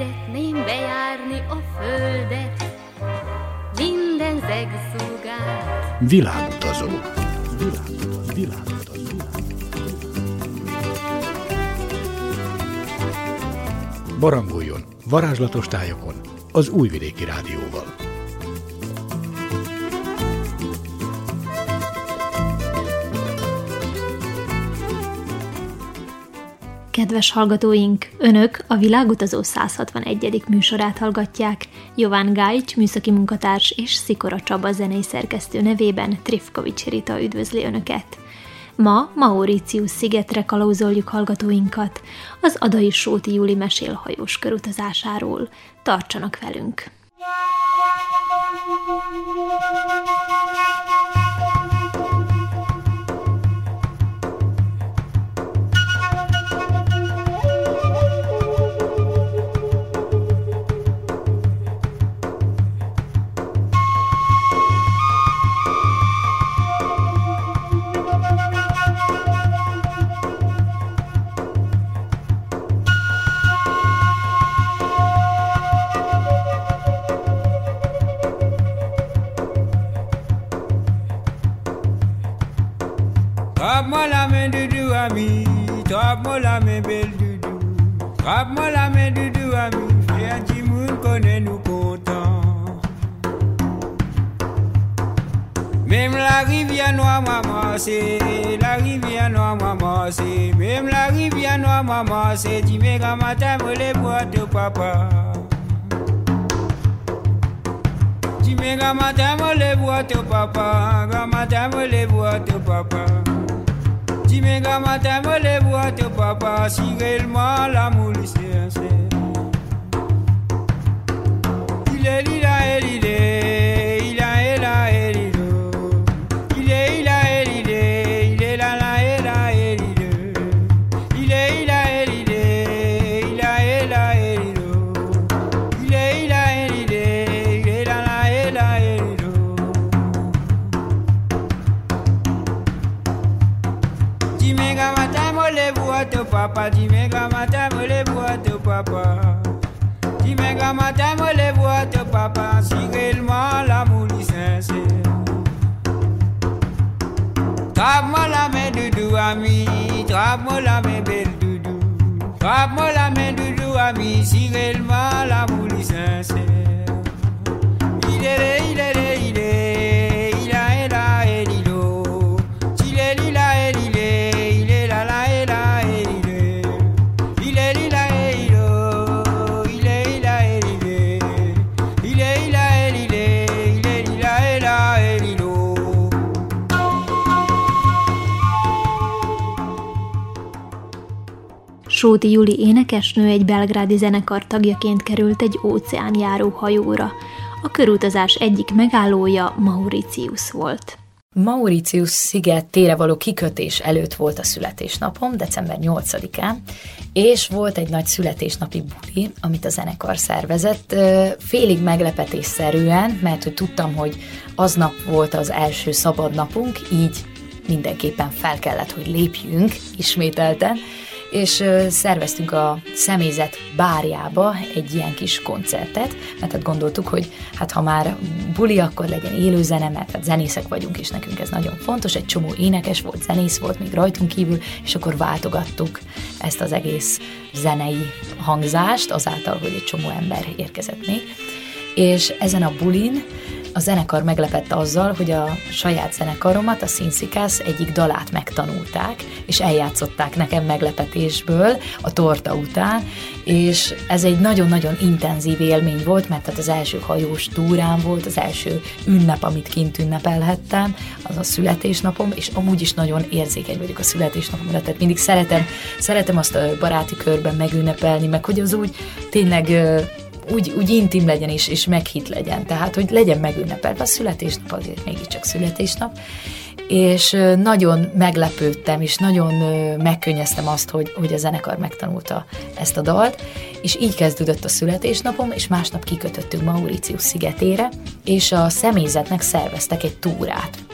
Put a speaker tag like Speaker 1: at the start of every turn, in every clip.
Speaker 1: szeretném bejárni a földet, minden zegszúgát.
Speaker 2: Világutazó. Világutazó. Világutazó. Barangoljon varázslatos tájokon az Újvidéki Rádióval.
Speaker 3: Kedves hallgatóink, Önök a Világutazó 161. műsorát hallgatják. Jován Gájcs, műszaki munkatárs és Szikora Csaba zenei szerkesztő nevében Trifkovics Rita üdvözli Önöket. Ma Mauritius szigetre kalauzoljuk hallgatóinkat az Adai Sóti Júli mesélhajós körutazásáról. Tartsanak velünk!
Speaker 4: Frappe-moi la main belle doudou. Frappe-moi la main doudou ami, fais un petit moun connaît nous content. Même la rivière noire maman c'est, la rivière noire maman c'est, même la rivière noire maman c'est, tu mets comme matin me les bois de papa. Tu mets comme matin me les bois de papa, comme matin me les bois de papa. Dime que matin me les boîtes, papa, si réellement l'amour c'est un Il est papa, tu mets matin les boîtes, papa. Tu mets matin les boîtes, papa, si réellement l'amour est sincère. Trappe-moi la main, doudou, ami, trappe-moi la main, belle doudou. Trappe-moi la main, doudou, ami, si réellement l'amour est sincère.
Speaker 3: Sóti Juli énekesnő egy belgrádi zenekar tagjaként került egy óceánjáró hajóra. A körutazás egyik megállója Mauritius volt.
Speaker 5: Mauritius sziget tére való kikötés előtt volt a születésnapom, december 8-án, és volt egy nagy születésnapi buli, amit a zenekar szervezett, félig meglepetésszerűen, mert hogy tudtam, hogy aznap volt az első szabad napunk, így mindenképpen fel kellett, hogy lépjünk ismételten, és szerveztünk a személyzet bárjába egy ilyen kis koncertet, mert hát gondoltuk, hogy hát ha már buli, akkor legyen élő zene, mert hát zenészek vagyunk, és nekünk ez nagyon fontos, egy csomó énekes volt, zenész volt még rajtunk kívül, és akkor váltogattuk ezt az egész zenei hangzást, azáltal, hogy egy csomó ember érkezett még. És ezen a bulin a zenekar meglepett azzal, hogy a saját zenekaromat, a Szinszikász egyik dalát megtanulták, és eljátszották nekem meglepetésből a torta után, és ez egy nagyon-nagyon intenzív élmény volt, mert tehát az első hajós túrám volt, az első ünnep, amit kint ünnepelhettem, az a születésnapom, és amúgy is nagyon érzékeny vagyok a születésnapomra, tehát mindig szeretem, szeretem azt a baráti körben megünnepelni, meg hogy az úgy tényleg úgy, úgy intim legyen és, és meghitt legyen. Tehát, hogy legyen megünnepelve. A születésnap azért mégiscsak születésnap. És nagyon meglepődtem, és nagyon megkönnyeztem azt, hogy, hogy a zenekar megtanulta ezt a dalt, és így kezdődött a születésnapom, és másnap kikötöttünk Mauritius szigetére, és a személyzetnek szerveztek egy túrát.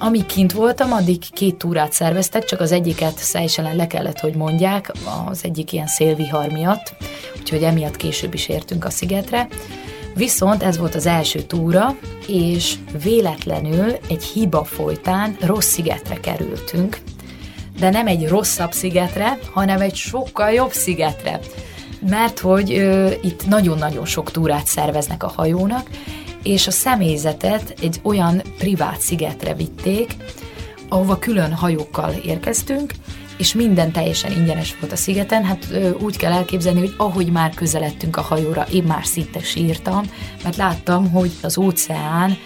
Speaker 5: Amíg kint voltam, addig két túrát szerveztek, csak az egyiket Szejselen le kellett, hogy mondják, az egyik ilyen szélvihar miatt, úgyhogy emiatt később is értünk a szigetre. Viszont ez volt az első túra, és véletlenül egy hiba folytán rossz szigetre kerültünk, de nem egy rosszabb szigetre, hanem egy sokkal jobb szigetre. Mert hogy ö, itt nagyon-nagyon sok túrát szerveznek a hajónak, és a személyzetet egy olyan privát szigetre vitték, ahova külön hajókkal érkeztünk, és minden teljesen ingyenes volt a szigeten. Hát úgy kell elképzelni, hogy ahogy már közeledtünk a hajóra, én már szinte sírtam, mert láttam, hogy az óceán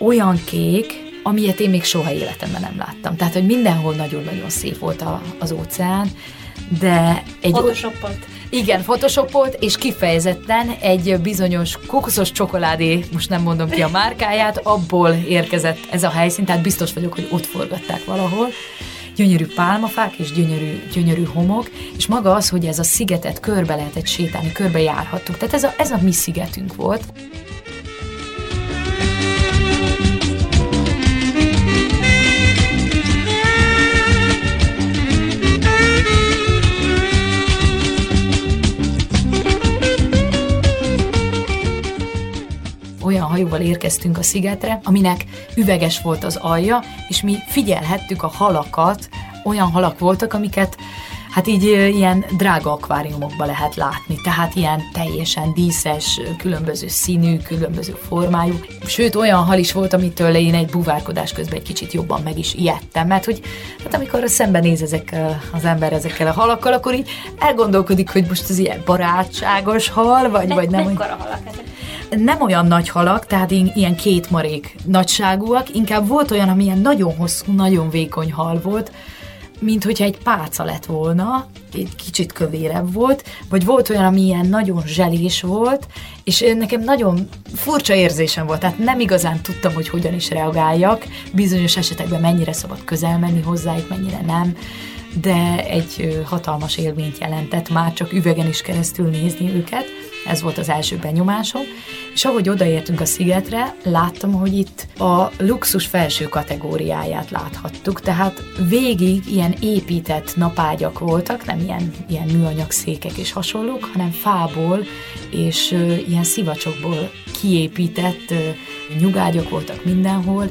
Speaker 5: olyan kék, amilyet én még soha életemben nem láttam. Tehát, hogy mindenhol nagyon-nagyon szép volt a, az óceán, de egy...
Speaker 3: Photoshopolt.
Speaker 5: Igen, photoshopolt, és kifejezetten egy bizonyos kokoszos csokoládé, most nem mondom ki a márkáját, abból érkezett ez a helyszín, tehát biztos vagyok, hogy ott forgatták valahol. Gyönyörű pálmafák és gyönyörű, gyönyörű homok, és maga az, hogy ez a szigetet körbe lehetett sétálni, körbe járhattuk. Tehát ez a, ez a mi szigetünk volt. Hajóval érkeztünk a szigetre, aminek üveges volt az alja, és mi figyelhettük a halakat, olyan halak voltak, amiket hát így ilyen drága akváriumokba lehet látni, tehát ilyen teljesen díszes, különböző színű, különböző formájú. Sőt, olyan hal is volt, amitől én egy buvárkodás közben egy kicsit jobban meg is ijedtem, mert hogy hát amikor szembenéz ezekkel az ember ezekkel a halakkal, akkor így elgondolkodik, hogy most ez ilyen barátságos hal, vagy, vagy nem.
Speaker 3: Mekkora halak ezek?
Speaker 5: nem olyan nagy halak, tehát ilyen két marék nagyságúak, inkább volt olyan, ami ilyen nagyon hosszú, nagyon vékony hal volt, mint hogyha egy pálca lett volna, egy kicsit kövérebb volt, vagy volt olyan, ami ilyen nagyon zselés volt, és nekem nagyon furcsa érzésem volt, tehát nem igazán tudtam, hogy hogyan is reagáljak, bizonyos esetekben mennyire szabad közel menni hozzájuk, mennyire nem, de egy hatalmas élményt jelentett már csak üvegen is keresztül nézni őket. Ez volt az első benyomásom. És ahogy odaértünk a szigetre, láttam, hogy itt a luxus felső kategóriáját láthattuk, tehát végig ilyen épített napágyak voltak, nem ilyen, ilyen műanyag székek és hasonlók, hanem fából és ilyen szivacsokból kiépített ö, nyugágyok voltak mindenhol,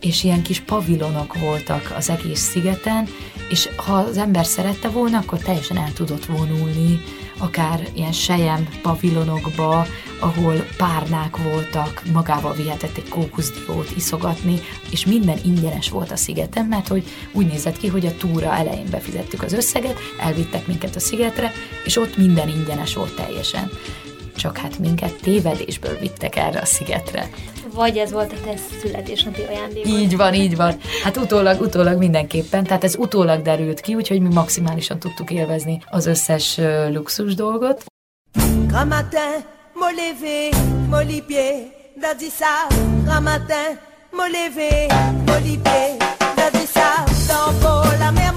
Speaker 5: és ilyen kis pavilonok voltak az egész szigeten, és ha az ember szerette volna, akkor teljesen el tudott vonulni, akár ilyen sejem pavilonokba, ahol párnák voltak, magával vihetett egy kókuszdiót iszogatni, és minden ingyenes volt a szigeten, mert hogy úgy nézett ki, hogy a túra elején befizettük az összeget, elvittek minket a szigetre, és ott minden ingyenes volt teljesen. Csak hát minket tévedésből vittek erre a szigetre.
Speaker 3: Vagy ez volt a te születésnapi ajándékod?
Speaker 5: Így van, így van. Hát utólag, utólag mindenképpen, tehát ez utólag derült ki, úgyhogy mi maximálisan tudtuk élvezni az összes luxus dolgot.
Speaker 6: Grand matin, ça. Matin, lever, me lipier, dadi ça. Dans la mer,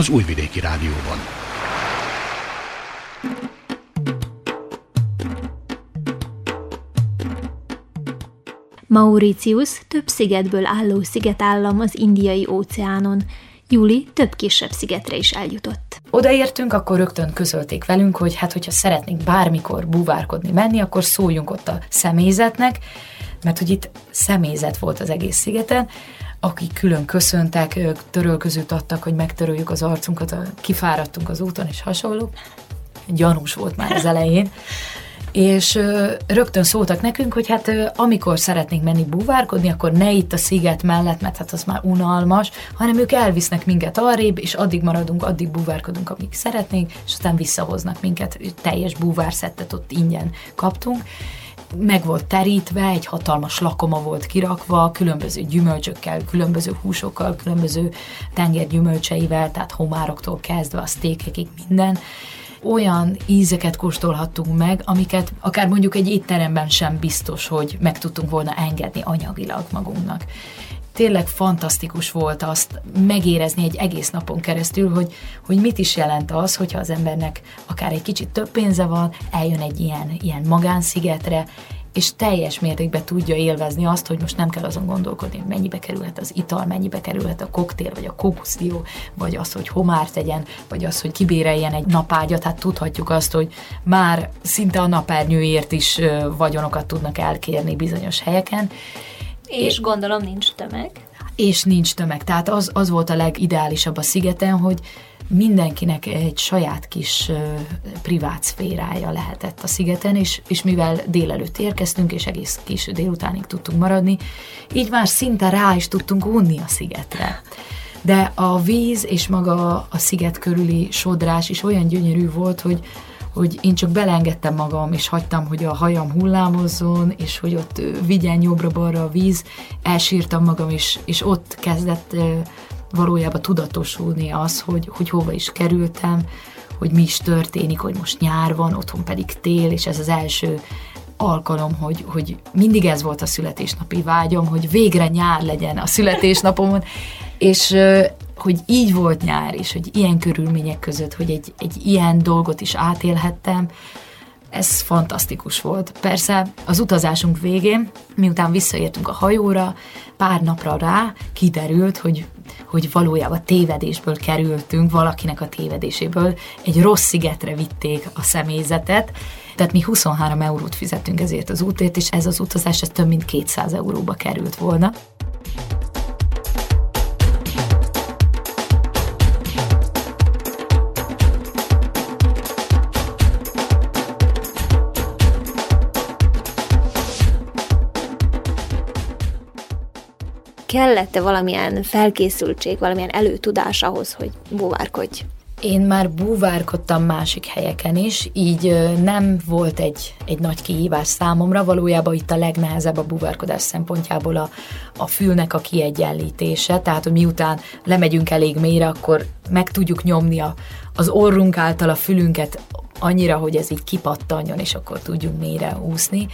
Speaker 2: az Újvidéki Rádióban.
Speaker 3: Mauritius több szigetből álló szigetállam az indiai óceánon. Júli több kisebb szigetre is eljutott.
Speaker 5: Odaértünk, akkor rögtön közölték velünk, hogy hát, hogyha szeretnénk bármikor búvárkodni menni, akkor szóljunk ott a személyzetnek, mert hogy itt személyzet volt az egész szigeten, akik külön köszöntek, ők törölközőt adtak, hogy megtöröljük az arcunkat, kifáradtunk az úton, és hasonló. Gyanús volt már az elején. És rögtön szóltak nekünk, hogy hát amikor szeretnénk menni búvárkodni, akkor ne itt a sziget mellett, mert hát az már unalmas, hanem ők elvisznek minket arrébb, és addig maradunk, addig búvárkodunk, amíg szeretnénk, és aztán visszahoznak minket, teljes búvárszettet ott ingyen kaptunk meg volt terítve, egy hatalmas lakoma volt kirakva, különböző gyümölcsökkel, különböző húsokkal, különböző tengergyümölcseivel, tehát homároktól kezdve a sztékekig minden. Olyan ízeket kóstolhattunk meg, amiket akár mondjuk egy étteremben sem biztos, hogy meg tudtunk volna engedni anyagilag magunknak tényleg fantasztikus volt azt megérezni egy egész napon keresztül, hogy, hogy mit is jelent az, hogyha az embernek akár egy kicsit több pénze van, eljön egy ilyen, ilyen magánszigetre, és teljes mértékben tudja élvezni azt, hogy most nem kell azon gondolkodni, hogy mennyibe kerülhet az ital, mennyibe kerülhet a koktél, vagy a kókuszdió, vagy az, hogy homár tegyen, vagy az, hogy kibéreljen egy napágyat. Hát tudhatjuk azt, hogy már szinte a napernyőért is vagyonokat tudnak elkérni bizonyos helyeken.
Speaker 3: És gondolom nincs tömeg.
Speaker 5: És nincs tömeg. Tehát az, az volt a legideálisabb a szigeten, hogy mindenkinek egy saját kis uh, privát szférája lehetett a szigeten, és, és mivel délelőtt érkeztünk, és egész kis délutánig tudtunk maradni, így már szinte rá is tudtunk unni a szigetre. De a víz és maga a sziget körüli sodrás is olyan gyönyörű volt, hogy, hogy én csak belengedtem magam, és hagytam, hogy a hajam hullámozzon, és hogy ott vigyen jobbra-balra a víz, elsírtam magam, és, és ott kezdett valójában tudatosulni az, hogy, hogy hova is kerültem, hogy mi is történik, hogy most nyár van, otthon pedig tél, és ez az első alkalom, hogy, hogy mindig ez volt a születésnapi vágyom, hogy végre nyár legyen a születésnapomon, és hogy így volt nyár is, hogy ilyen körülmények között, hogy egy, egy ilyen dolgot is átélhettem, ez fantasztikus volt. Persze az utazásunk végén, miután visszaértünk a hajóra, pár napra rá kiderült, hogy hogy valójában tévedésből kerültünk, valakinek a tévedéséből egy rossz szigetre vitték a személyzetet, tehát mi 23 eurót fizettünk ezért az útért, és ez az utazás ez több mint 200 euróba került volna.
Speaker 3: Kellett-e valamilyen felkészültség, valamilyen előtudás ahhoz, hogy búvárkodj?
Speaker 5: Én már búvárkodtam másik helyeken is, így nem volt egy, egy nagy kihívás számomra. Valójában itt a legnehezebb a búvárkodás szempontjából a, a fülnek a kiegyenlítése, tehát hogy miután lemegyünk elég mélyre, akkor meg tudjuk nyomni a, az orrunk által a fülünket annyira, hogy ez így kipattanjon, és akkor tudjunk mélyre úszni.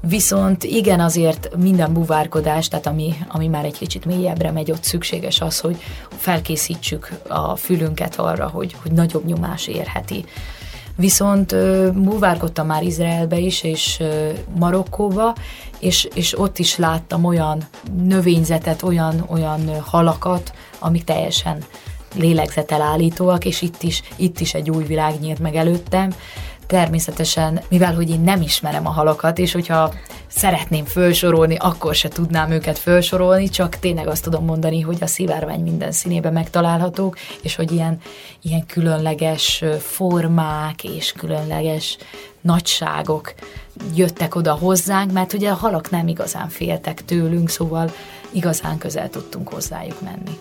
Speaker 5: Viszont igen, azért minden buvárkodás, tehát ami, ami már egy kicsit mélyebbre megy, ott szükséges az, hogy felkészítsük a fülünket arra, hogy, hogy nagyobb nyomás érheti. Viszont búvárkodtam már Izraelbe is, és Marokkóba, és, és ott is láttam olyan növényzetet, olyan, olyan halakat, amik teljesen lélegzetelállítóak, és itt is, itt is egy új világ nyílt meg előttem. Természetesen, mivel hogy én nem ismerem a halakat, és hogyha szeretném felsorolni, akkor se tudnám őket felsorolni, csak tényleg azt tudom mondani, hogy a szivárvány minden színében megtalálhatók, és hogy ilyen, ilyen különleges formák és különleges nagyságok jöttek oda hozzánk, mert ugye a halak nem igazán féltek tőlünk, szóval igazán közel tudtunk hozzájuk menni.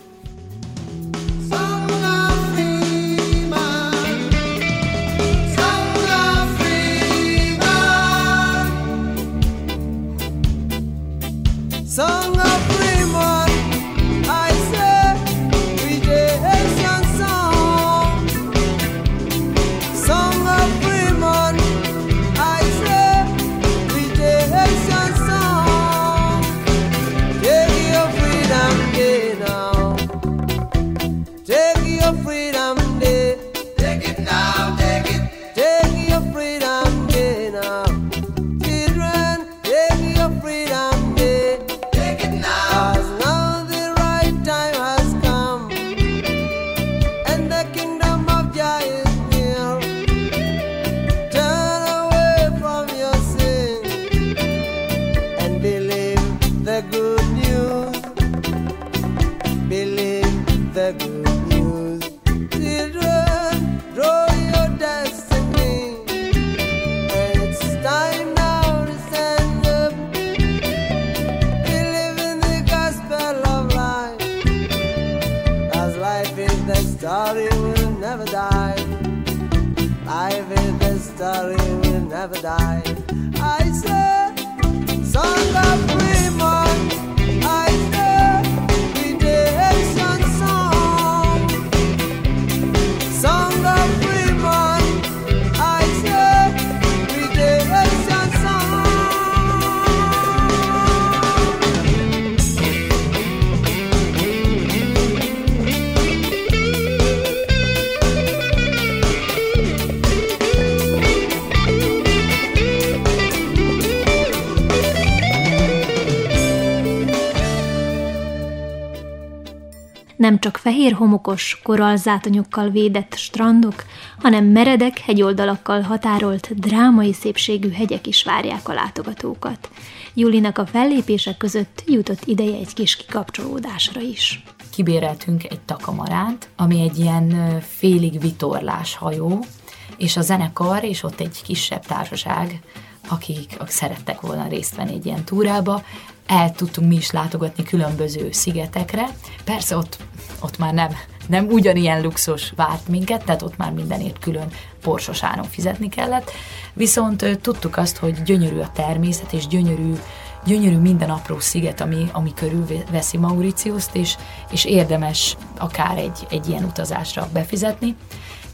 Speaker 3: Nem csak fehér homokos, korallzátonyokkal védett strandok, hanem meredek hegyoldalakkal határolt, drámai szépségű hegyek is várják a látogatókat. Julinak a fellépések között jutott ideje egy kis kikapcsolódásra is.
Speaker 5: kibéreltünk egy takamaránt, ami egy ilyen félig vitorlás hajó, és a zenekar, és ott egy kisebb társaság, akik, akik szerettek volna részt venni egy ilyen túrába, el tudtunk mi is látogatni különböző szigetekre. Persze ott, ott már nem, nem ugyanilyen luxus várt minket, tehát ott már mindenért külön porsos áron fizetni kellett, viszont tudtuk azt, hogy gyönyörű a természet, és gyönyörű gyönyörű minden apró sziget, ami, ami körül veszi Mauritiuszt, és, és érdemes akár egy, egy ilyen utazásra befizetni.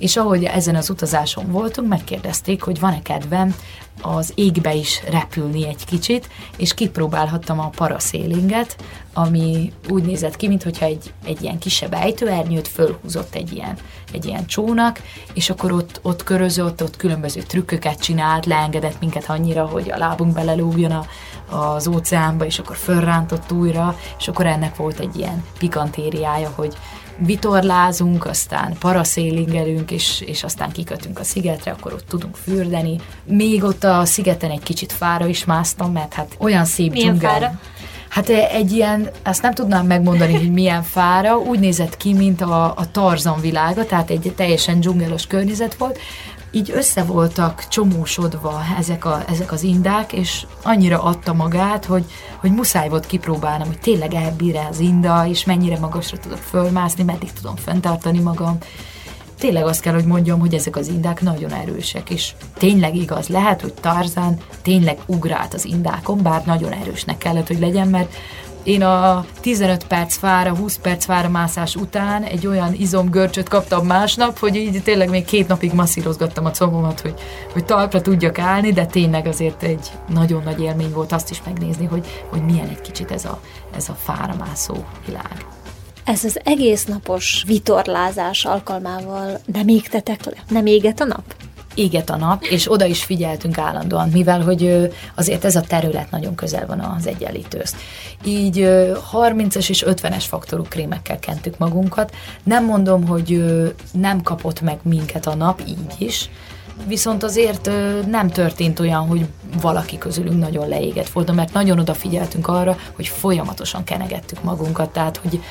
Speaker 5: És ahogy ezen az utazáson voltunk, megkérdezték, hogy van-e kedvem az égbe is repülni egy kicsit, és kipróbálhattam a paraszélinget, ami úgy nézett ki, mintha egy, egy ilyen kisebb ejtőernyőt fölhúzott egy ilyen, egy ilyen csónak, és akkor ott, ott körözött, ott különböző trükköket csinált, leengedett minket annyira, hogy a lábunk belelógjon a, az óceánba, és akkor fölrántott újra, és akkor ennek volt egy ilyen pikantériája, hogy vitorlázunk, aztán paraszélingelünk, és, és aztán kikötünk a szigetre, akkor ott tudunk fürdeni. Még ott a szigeten egy kicsit fára is másztam, mert hát olyan szép
Speaker 3: Milyen
Speaker 5: dzsungel.
Speaker 3: fára?
Speaker 5: Hát egy ilyen, azt nem tudnám megmondani, hogy milyen fára, úgy nézett ki, mint a, a Tarzan világa, tehát egy teljesen dzsungelos környezet volt, így össze voltak csomósodva ezek, a, ezek az indák, és annyira adta magát, hogy, hogy muszáj volt kipróbálnom, hogy tényleg elbír az inda, és mennyire magasra tudok fölmászni, meddig tudom fenntartani magam. Tényleg azt kell, hogy mondjam, hogy ezek az indák nagyon erősek, és tényleg igaz, lehet, hogy Tarzán tényleg ugrált az indákon, bár nagyon erősnek kellett, hogy legyen, mert én a 15 perc fára, 20 perc fára mászás után egy olyan izomgörcsöt kaptam másnap, hogy így tényleg még két napig masszírozgattam a combomat, hogy, hogy talpra tudjak állni, de tényleg azért egy nagyon nagy élmény volt azt is megnézni, hogy, hogy milyen egy kicsit ez a, ez a fára mászó világ.
Speaker 3: Ez az egész napos vitorlázás alkalmával nem égtetek le? Nem éget a nap?
Speaker 5: Éget a nap, és oda is figyeltünk állandóan, mivel hogy azért ez a terület nagyon közel van az egyenlítőhöz. Így ö, 30-es és 50-es faktorú krémekkel kentük magunkat. Nem mondom, hogy nem kapott meg minket a nap, így is, Viszont azért nem történt olyan, hogy valaki közülünk nagyon leégett volt, mert nagyon odafigyeltünk arra, hogy folyamatosan kenegettük magunkat, tehát hogy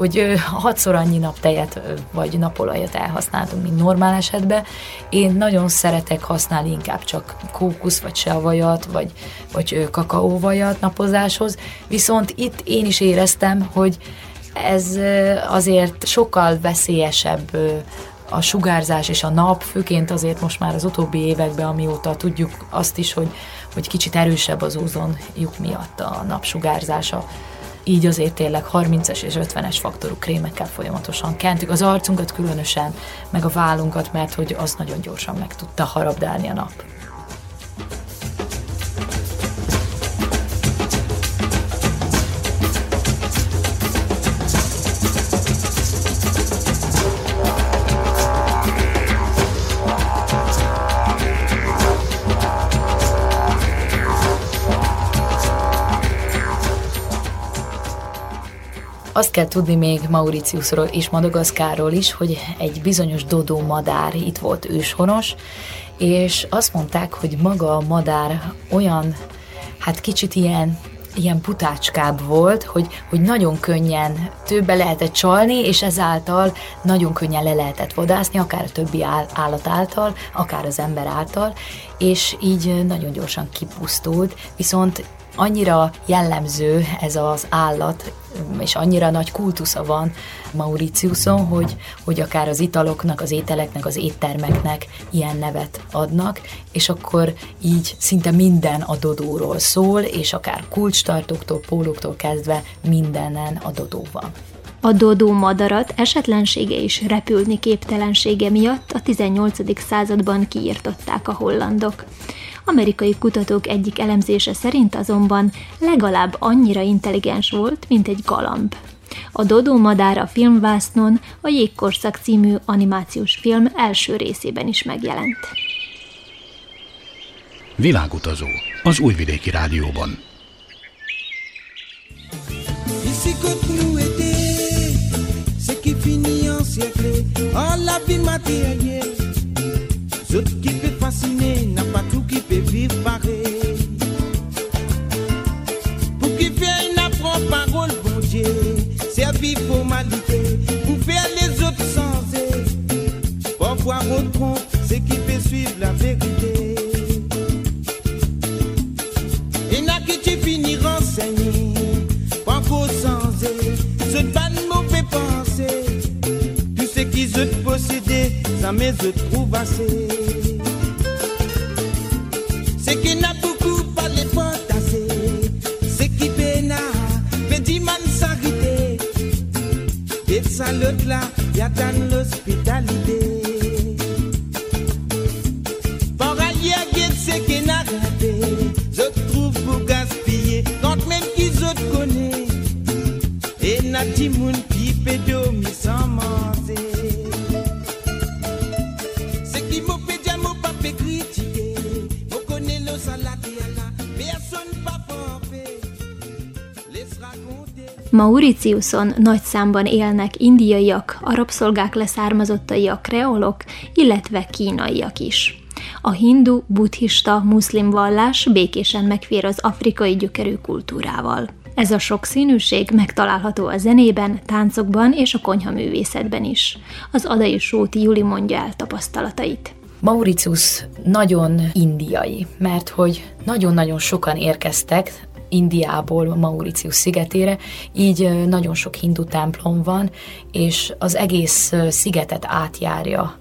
Speaker 5: hogy hatszor annyi naptejet vagy napolajat elhasználtunk, mint normál esetben. Én nagyon szeretek használni inkább csak kókusz, vagy seavajat, vagy, vagy kakaóvajat napozáshoz, viszont itt én is éreztem, hogy ez azért sokkal veszélyesebb a sugárzás és a nap, főként azért most már az utóbbi években, amióta tudjuk azt is, hogy, hogy kicsit erősebb az ózon lyuk miatt a napsugárzása. Így azért tényleg 30-es és 50-es faktorú krémekkel folyamatosan kentük az arcunkat különösen, meg a vállunkat, mert hogy az nagyon gyorsan meg tudta harabdálni a nap. Azt kell tudni még Mauritiusról és Madagaszkárról is, hogy egy bizonyos dodó madár itt volt őshonos, és azt mondták, hogy maga a madár olyan, hát kicsit ilyen ilyen putácskább volt, hogy, hogy nagyon könnyen többe lehetett csalni, és ezáltal nagyon könnyen le lehetett vadászni, akár a többi áll- állat által, akár az ember által, és így nagyon gyorsan kipusztult, viszont annyira jellemző ez az állat, és annyira nagy kultusza van Mauritiuson, hogy, hogy akár az italoknak, az ételeknek, az éttermeknek ilyen nevet adnak, és akkor így szinte minden a dodóról szól, és akár kulcstartóktól, pólóktól kezdve mindenen a dodó van.
Speaker 3: A dodó madarat esetlensége és repülni képtelensége miatt a 18. században kiirtották a hollandok. Amerikai kutatók egyik elemzése szerint azonban legalább annyira intelligens volt, mint egy galamb. A Dodó madár a filmvásznon a Jégkorszak című animációs film első részében is megjelent.
Speaker 2: Világutazó az Újvidéki Rádióban.
Speaker 7: Ici siècle, en la vie matérielle. Ce qui peut fasciner n'a pas jamais je trouve assez.
Speaker 3: Mauritiuson nagy számban élnek indiaiak, a rabszolgák leszármazottai a kreolok, illetve kínaiak is. A hindu, buddhista, muszlim vallás békésen megfér az afrikai gyökerű kultúrával. Ez a sokszínűség megtalálható a zenében, táncokban és a konyhaművészetben is. Az Adai Sóti Juli mondja el tapasztalatait.
Speaker 5: Mauritius nagyon indiai, mert hogy nagyon-nagyon sokan érkeztek Indiából Mauritius szigetére, így nagyon sok hindu templom van, és az egész szigetet átjárja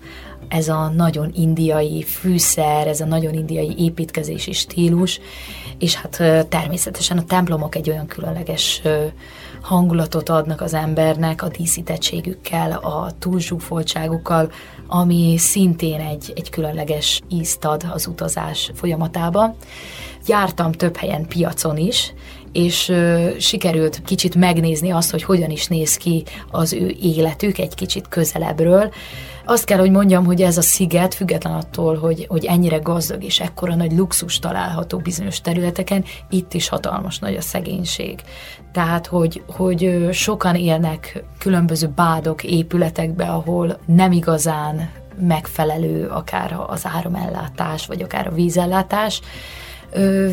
Speaker 5: ez a nagyon indiai fűszer, ez a nagyon indiai építkezési stílus, és hát természetesen a templomok egy olyan különleges hangulatot adnak az embernek a díszítettségükkel, a túlzsúfoltságukkal, ami szintén egy, egy különleges ízt ad az utazás folyamatában. Jártam több helyen piacon is, és ö, sikerült kicsit megnézni azt, hogy hogyan is néz ki az ő életük egy kicsit közelebbről. Azt kell, hogy mondjam, hogy ez a sziget, független attól, hogy, hogy ennyire gazdag és ekkora nagy luxus található bizonyos területeken, itt is hatalmas nagy a szegénység. Tehát, hogy, hogy sokan élnek különböző bádok épületekbe, ahol nem igazán megfelelő akár az áramellátás, vagy akár a vízellátás,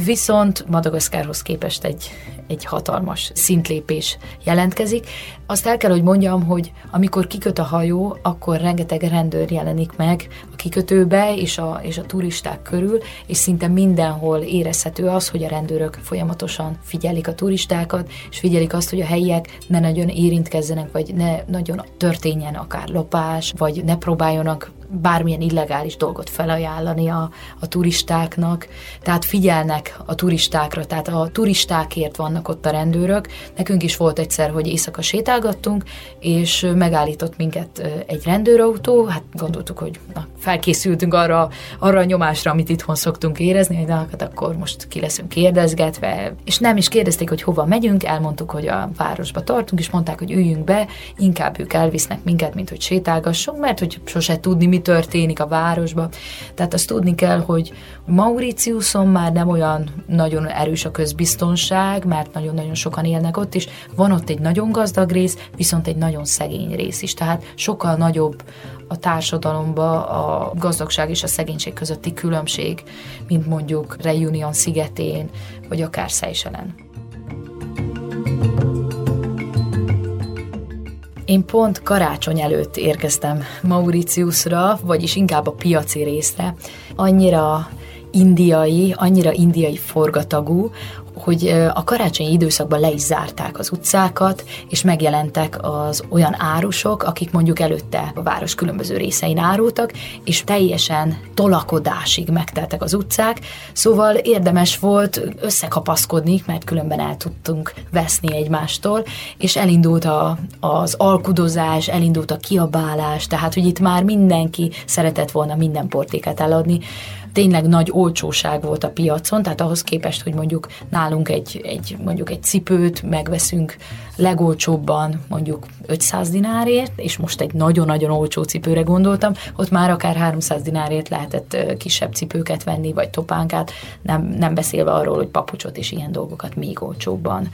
Speaker 5: Viszont Madagaszkárhoz képest egy, egy hatalmas szintlépés jelentkezik. Azt el kell, hogy mondjam, hogy amikor kiköt a hajó, akkor rengeteg rendőr jelenik meg a kikötőbe és a, és a turisták körül, és szinte mindenhol érezhető az, hogy a rendőrök folyamatosan figyelik a turistákat, és figyelik azt, hogy a helyiek ne nagyon érintkezzenek, vagy ne nagyon történjen akár lopás, vagy ne próbáljanak bármilyen illegális dolgot felajánlani a, a turistáknak, tehát figyelnek a turistákra, tehát a turistákért vannak ott a rendőrök. Nekünk is volt egyszer, hogy éjszaka sétálgattunk, és megállított minket egy rendőrautó, hát gondoltuk, hogy na, felkészültünk arra, arra a nyomásra, amit itthon szoktunk érezni, hogy na, hát akkor most ki leszünk kérdezgetve, és nem is kérdezték, hogy hova megyünk, elmondtuk, hogy a városba tartunk, és mondták, hogy üljünk be, inkább ők elvisznek minket, mint hogy sétálgassunk, mert hogy sose tudni, mi történik a városba. Tehát azt tudni kell, hogy Mauritiuson már nem olyan nagyon erős a közbiztonság, mert nagyon-nagyon sokan élnek ott, és van ott egy nagyon gazdag rész, viszont egy nagyon szegény rész is. Tehát sokkal nagyobb a társadalomba a gazdagság és a szegénység közötti különbség, mint mondjuk Reunion szigetén, vagy akár Seychellen. Én pont karácsony előtt érkeztem Mauritiusra, vagyis inkább a piaci részre. Annyira indiai, annyira indiai forgatagú, hogy a karácsonyi időszakban le is zárták az utcákat, és megjelentek az olyan árusok, akik mondjuk előtte a város különböző részein árultak, és teljesen tolakodásig megteltek az utcák, szóval érdemes volt összekapaszkodni, mert különben el tudtunk veszni egymástól, és elindult a, az alkudozás, elindult a kiabálás, tehát hogy itt már mindenki szeretett volna minden portéket eladni, tényleg nagy olcsóság volt a piacon, tehát ahhoz képest, hogy mondjuk nálunk egy, egy mondjuk egy cipőt megveszünk legolcsóbban mondjuk 500 dinárért, és most egy nagyon-nagyon olcsó cipőre gondoltam, ott már akár 300 dinárért lehetett kisebb cipőket venni, vagy topánkát, nem, nem beszélve arról, hogy papucsot és ilyen dolgokat még olcsóbban.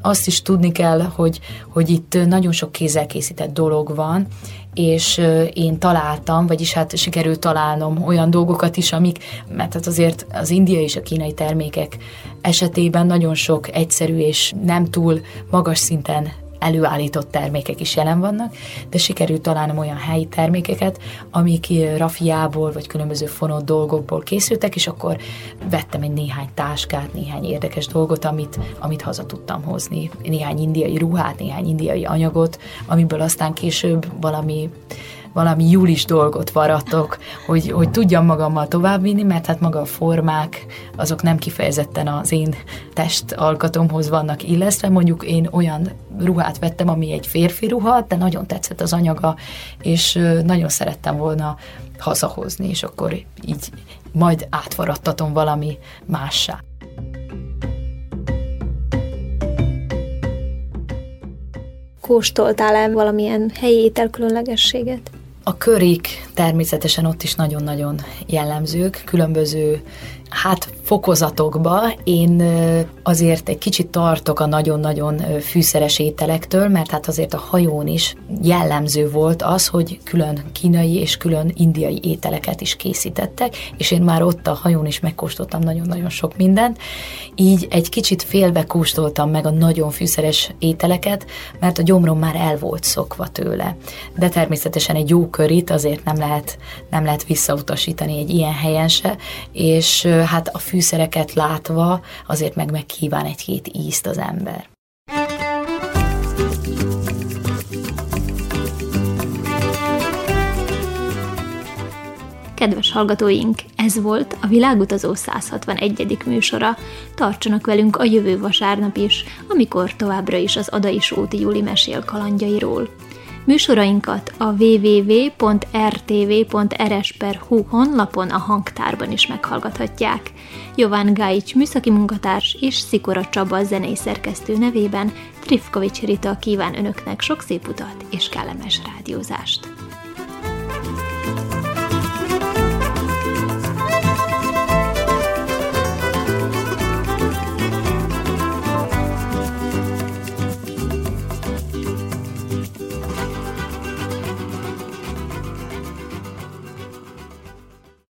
Speaker 5: Azt is tudni kell, hogy, hogy itt nagyon sok kézzel készített dolog van, és én találtam, vagyis hát sikerült találnom olyan dolgokat is, amik, mert hát azért az indiai és a kínai termékek esetében nagyon sok egyszerű és nem túl magas szinten előállított termékek is jelen vannak, de sikerült találnom olyan helyi termékeket, amik rafiából vagy különböző fonott dolgokból készültek, és akkor vettem egy néhány táskát, néhány érdekes dolgot, amit, amit haza tudtam hozni. Néhány indiai ruhát, néhány indiai anyagot, amiből aztán később valami valami julis dolgot varatok, hogy, hogy tudjam magammal továbbvinni, mert hát maga a formák, azok nem kifejezetten az én test alkatomhoz vannak illesztve. Mondjuk én olyan ruhát vettem, ami egy férfi ruha, de nagyon tetszett az anyaga, és nagyon szerettem volna hazahozni, és akkor így majd átvaradtatom valami mássá.
Speaker 3: Kóstoltál-e valamilyen helyi étel különlegességet?
Speaker 5: A körik természetesen ott is nagyon-nagyon jellemzők, különböző hát fokozatokba. Én azért egy kicsit tartok a nagyon-nagyon fűszeres ételektől, mert hát azért a hajón is jellemző volt az, hogy külön kínai és külön indiai ételeket is készítettek, és én már ott a hajón is megkóstoltam nagyon-nagyon sok mindent, így egy kicsit félve kóstoltam meg a nagyon fűszeres ételeket, mert a gyomrom már el volt szokva tőle. De természetesen egy jó körit azért nem lehet, nem lehet visszautasítani egy ilyen helyen se, és hát a fűszereket látva azért meg megkíván egy-két ízt az ember.
Speaker 3: Kedves hallgatóink, ez volt a Világutazó 161. műsora. Tartsanak velünk a jövő vasárnap is, amikor továbbra is az Adai Sóti Júli mesél kalandjairól. Műsorainkat a www.rtv.rs.hu honlapon a hangtárban is meghallgathatják. Jován Gáics műszaki munkatárs és Szikora Csaba zenei szerkesztő nevében Trifkovics Rita kíván önöknek sok szép utat és kellemes rádiózást.